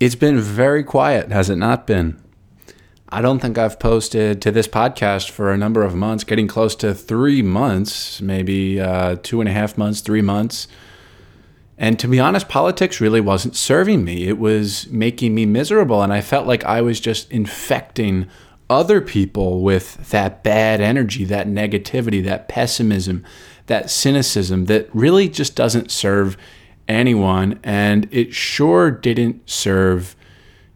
it's been very quiet, has it not been? I don't think I've posted to this podcast for a number of months, getting close to three months, maybe uh, two and a half months, three months. And to be honest, politics really wasn't serving me. It was making me miserable. And I felt like I was just infecting other people with that bad energy, that negativity, that pessimism, that cynicism that really just doesn't serve anyone. And it sure didn't serve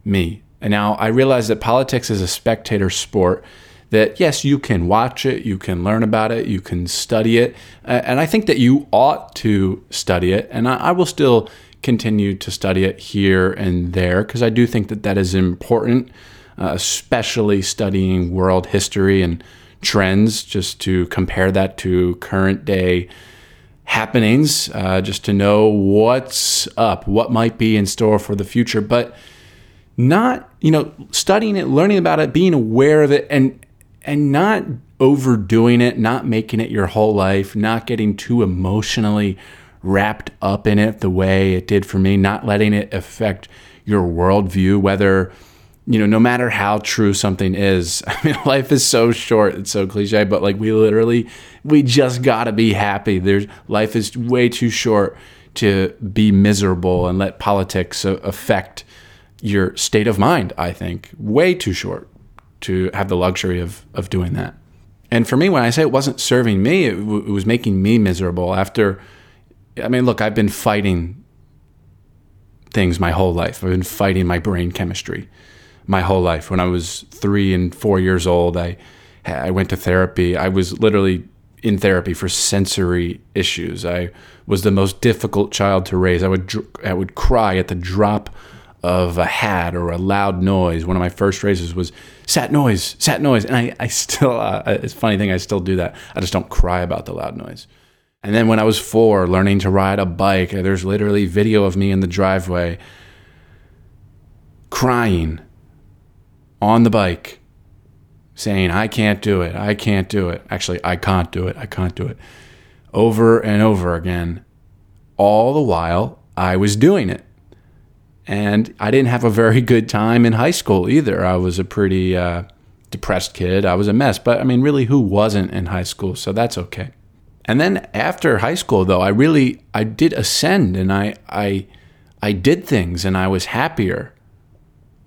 me. And now I realize that politics is a spectator sport. That yes, you can watch it, you can learn about it, you can study it. And I think that you ought to study it. And I will still continue to study it here and there because I do think that that is important, uh, especially studying world history and trends, just to compare that to current day happenings, uh, just to know what's up, what might be in store for the future. But not, you know, studying it, learning about it, being aware of it, and and not overdoing it, not making it your whole life, not getting too emotionally wrapped up in it the way it did for me, not letting it affect your worldview, whether you know, no matter how true something is, I mean, life is so short. It's so cliche, but like we literally, we just gotta be happy. There's life is way too short to be miserable and let politics affect your state of mind. I think way too short to have the luxury of of doing that. And for me, when I say it wasn't serving me, it, w- it was making me miserable. After, I mean, look, I've been fighting things my whole life. I've been fighting my brain chemistry my whole life. When I was three and four years old, I I went to therapy. I was literally in therapy for sensory issues. I was the most difficult child to raise. I would I would cry at the drop of a hat or a loud noise. One of my first raises was sat noise, sat noise, and I I still uh, it's a funny thing I still do that. I just don't cry about the loud noise. And then when I was four, learning to ride a bike, there's literally video of me in the driveway crying on the bike saying, I can't do it, I can't do it. Actually, I can't do it, I can't do it. Over and over again. All the while, I was doing it. And I didn't have a very good time in high school either. I was a pretty uh, depressed kid. I was a mess. But I mean, really, who wasn't in high school? So that's okay. And then after high school, though, I really I did ascend, and I I I did things, and I was happier.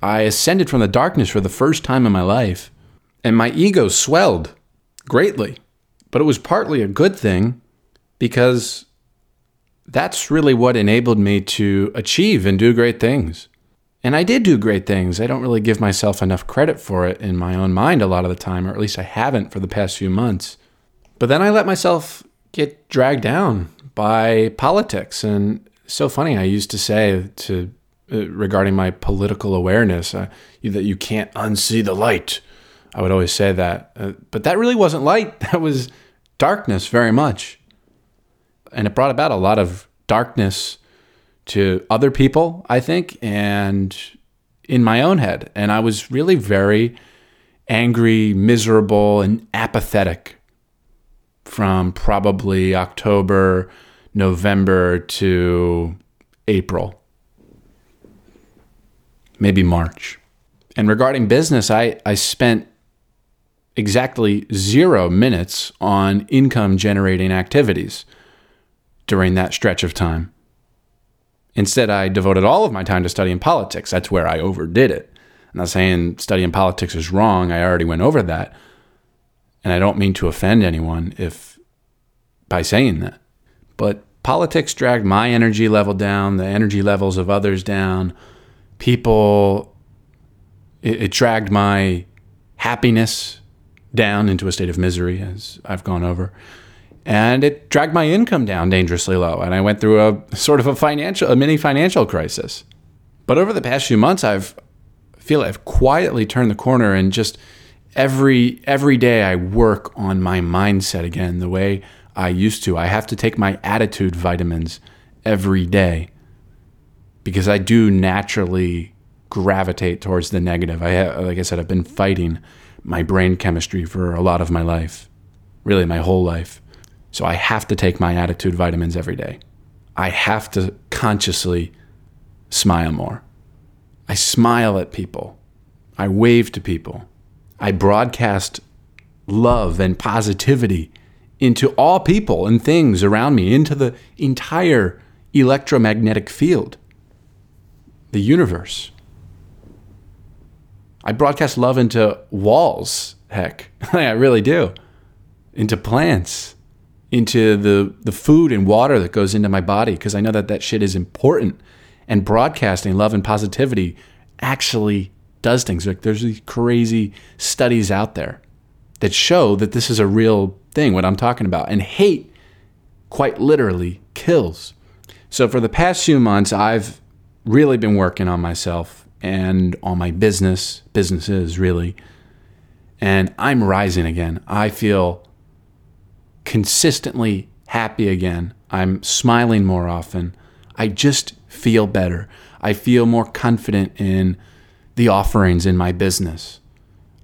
I ascended from the darkness for the first time in my life, and my ego swelled greatly. But it was partly a good thing because that's really what enabled me to achieve and do great things. And I did do great things. I don't really give myself enough credit for it in my own mind a lot of the time, or at least I haven't for the past few months. But then I let myself get dragged down by politics. And so funny, I used to say to uh, regarding my political awareness uh, that you can't unsee the light. I would always say that. Uh, but that really wasn't light, that was darkness very much. And it brought about a lot of darkness to other people, I think, and in my own head. And I was really very angry, miserable, and apathetic from probably October, November to April maybe March. And regarding business, I, I spent exactly zero minutes on income generating activities during that stretch of time. Instead, I devoted all of my time to studying politics. That's where I overdid it. I'm not saying studying politics is wrong. I already went over that. And I don't mean to offend anyone if by saying that. But politics dragged my energy level down, the energy levels of others down people, it, it dragged my happiness down into a state of misery, as I've gone over. And it dragged my income down dangerously low. And I went through a sort of a financial, a mini financial crisis. But over the past few months, I've I feel I've quietly turned the corner and just every every day I work on my mindset again the way I used to. I have to take my attitude vitamins every day because I do naturally gravitate towards the negative. I have, like I said, I've been fighting my brain chemistry for a lot of my life, really my whole life. So I have to take my attitude vitamins every day. I have to consciously smile more. I smile at people. I wave to people. I broadcast love and positivity into all people and things around me, into the entire electromagnetic field, the universe. I broadcast love into walls, heck. I really do. Into plants, into the, the food and water that goes into my body, because I know that that shit is important. And broadcasting love and positivity actually does things. Like there's these crazy studies out there that show that this is a real thing, what I'm talking about. And hate quite literally kills. So for the past few months, I've really been working on myself and on my business, businesses really. And I'm rising again. I feel consistently happy again. I'm smiling more often. I just feel better. I feel more confident in the offerings in my business.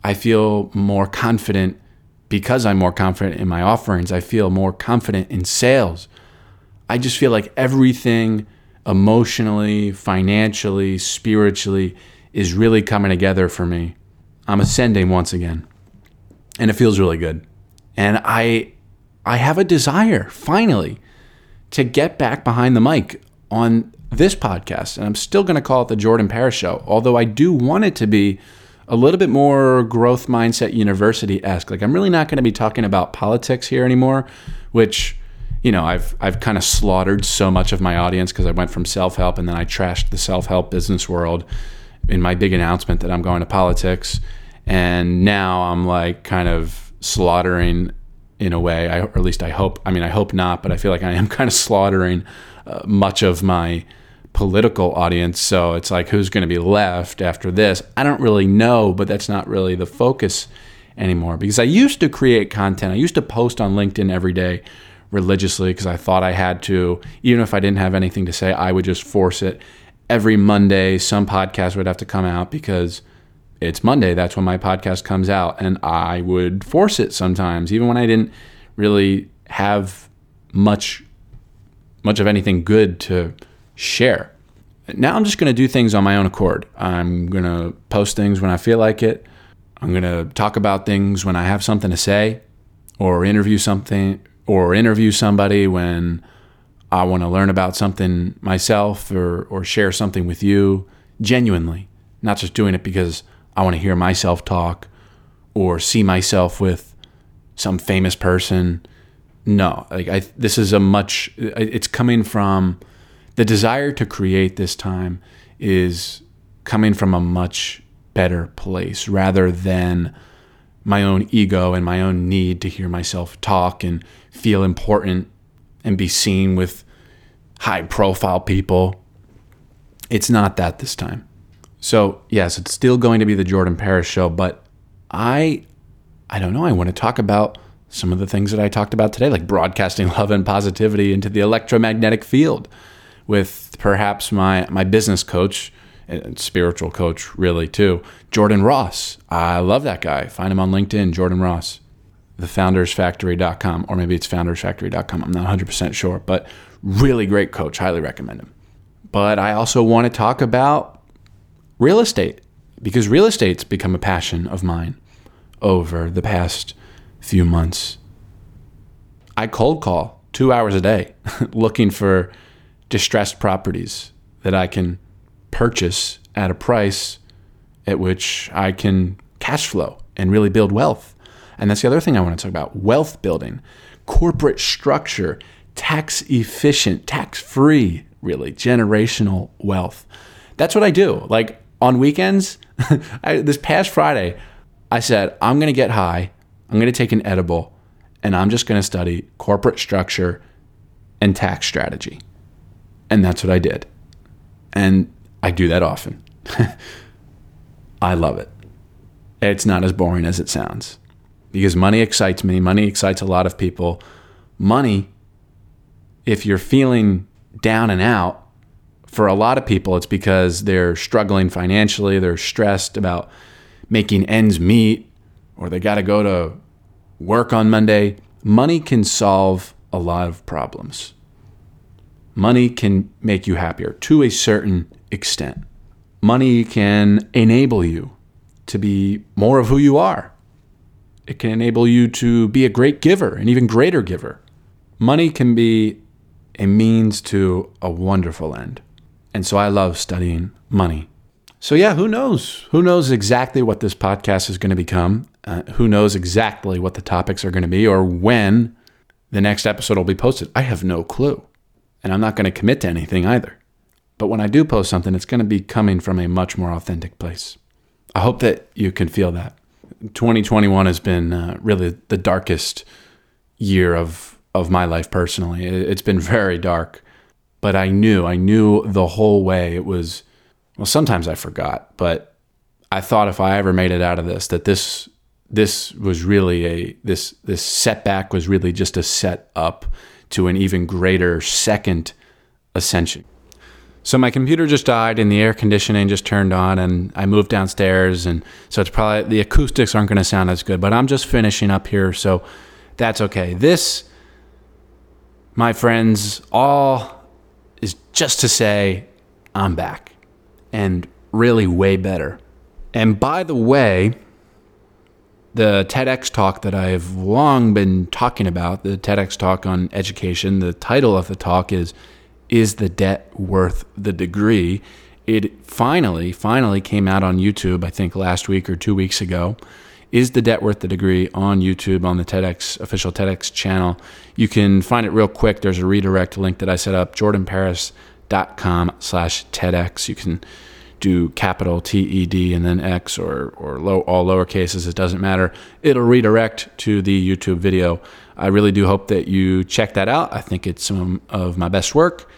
I feel more confident because I'm more confident in my offerings. I feel more confident in sales. I just feel like everything emotionally, financially, spiritually is really coming together for me. I'm ascending once again. And it feels really good. And I I have a desire finally to get back behind the mic on this podcast. And I'm still going to call it the Jordan Paris show, although I do want it to be a little bit more growth mindset university esque. Like I'm really not going to be talking about politics here anymore, which you know I've I've kind of slaughtered so much of my audience because I went from self help and then I trashed the self help business world in my big announcement that I'm going to politics, and now I'm like kind of slaughtering in a way, I, or at least I hope. I mean, I hope not, but I feel like I am kind of slaughtering uh, much of my political audience. So it's like, who's going to be left after this? I don't really know, but that's not really the focus anymore because I used to create content. I used to post on LinkedIn every day religiously because I thought I had to. Even if I didn't have anything to say, I would just force it. Every Monday, some podcast would have to come out because it's Monday. That's when my podcast comes out. And I would force it sometimes, even when I didn't really have much much of anything good to share. Now I'm just going to do things on my own accord. I'm going to post things when I feel like it. I'm going to talk about things when I have something to say or interview something or interview somebody when I want to learn about something myself or, or share something with you genuinely, not just doing it because I want to hear myself talk or see myself with some famous person. No, like I, this is a much, it's coming from the desire to create this time is coming from a much better place rather than my own ego and my own need to hear myself talk and feel important and be seen with high profile people. It's not that this time. So, yes, it's still going to be the Jordan Paris show, but I I don't know, I want to talk about some of the things that I talked about today like broadcasting love and positivity into the electromagnetic field with perhaps my my business coach and spiritual coach really too, Jordan Ross. I love that guy. Find him on LinkedIn, Jordan Ross. Thefoundersfactory.com or maybe it's foundersfactory.com. I'm not 100% sure, but really great coach. Highly recommend him. But I also want to talk about real estate because real estate's become a passion of mine over the past few months. I cold call 2 hours a day looking for distressed properties that I can purchase at a price at which I can cash flow and really build wealth. And that's the other thing I want to talk about wealth building, corporate structure, tax efficient, tax free, really, generational wealth. That's what I do. Like on weekends, I, this past Friday, I said, I'm going to get high, I'm going to take an edible, and I'm just going to study corporate structure and tax strategy. And that's what I did. And I do that often. I love it. It's not as boring as it sounds because money excites me. Money excites a lot of people. Money, if you're feeling down and out, for a lot of people, it's because they're struggling financially, they're stressed about making ends meet, or they got to go to work on Monday. Money can solve a lot of problems money can make you happier to a certain extent. Money can enable you to be more of who you are. It can enable you to be a great giver, an even greater giver. Money can be a means to a wonderful end. And so I love studying money. So, yeah, who knows? Who knows exactly what this podcast is going to become? Uh, who knows exactly what the topics are going to be or when the next episode will be posted? I have no clue. And I'm not going to commit to anything either. But when I do post something, it's going to be coming from a much more authentic place. I hope that you can feel that. 2021 has been uh, really the darkest year of of my life personally. It's been very dark, but I knew, I knew the whole way it was well, sometimes I forgot, but I thought if I ever made it out of this that this this was really a this this setback was really just a set up to an even greater second ascension. So my computer just died and the air conditioning just turned on and I moved downstairs and so it's probably the acoustics aren't going to sound as good, but I'm just finishing up here so that's okay. This my friends all is just to say I'm back and really way better. And by the way, the TEDx talk that I've long been talking about, the TEDx talk on education, the title of the talk is Is the Debt Worth the Degree? It finally, finally came out on YouTube, I think last week or two weeks ago. Is the Debt Worth the Degree on YouTube on the TEDx official TEDx channel? You can find it real quick. There's a redirect link that I set up, jordanparis.com slash TEDx. You can do capital T E D and then X or, or low, all lower cases, it doesn't matter. It'll redirect to the YouTube video. I really do hope that you check that out. I think it's some of my best work,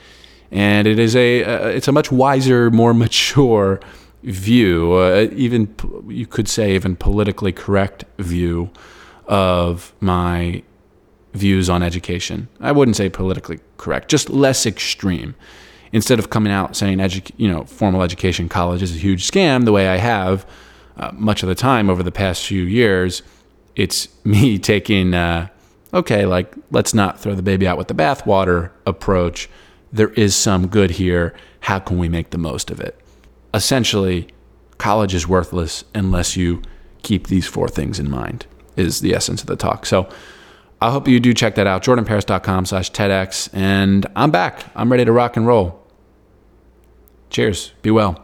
and it is a uh, it's a much wiser, more mature view, uh, even you could say even politically correct view of my views on education. I wouldn't say politically correct, just less extreme instead of coming out saying edu- you know formal education college is a huge scam the way I have uh, much of the time over the past few years, it's me taking uh, okay, like let's not throw the baby out with the bathwater approach. There is some good here. How can we make the most of it? Essentially, college is worthless unless you keep these four things in mind. Is the essence of the talk. So. I hope you do check that out, jordanparis.com slash TEDx. And I'm back. I'm ready to rock and roll. Cheers. Be well.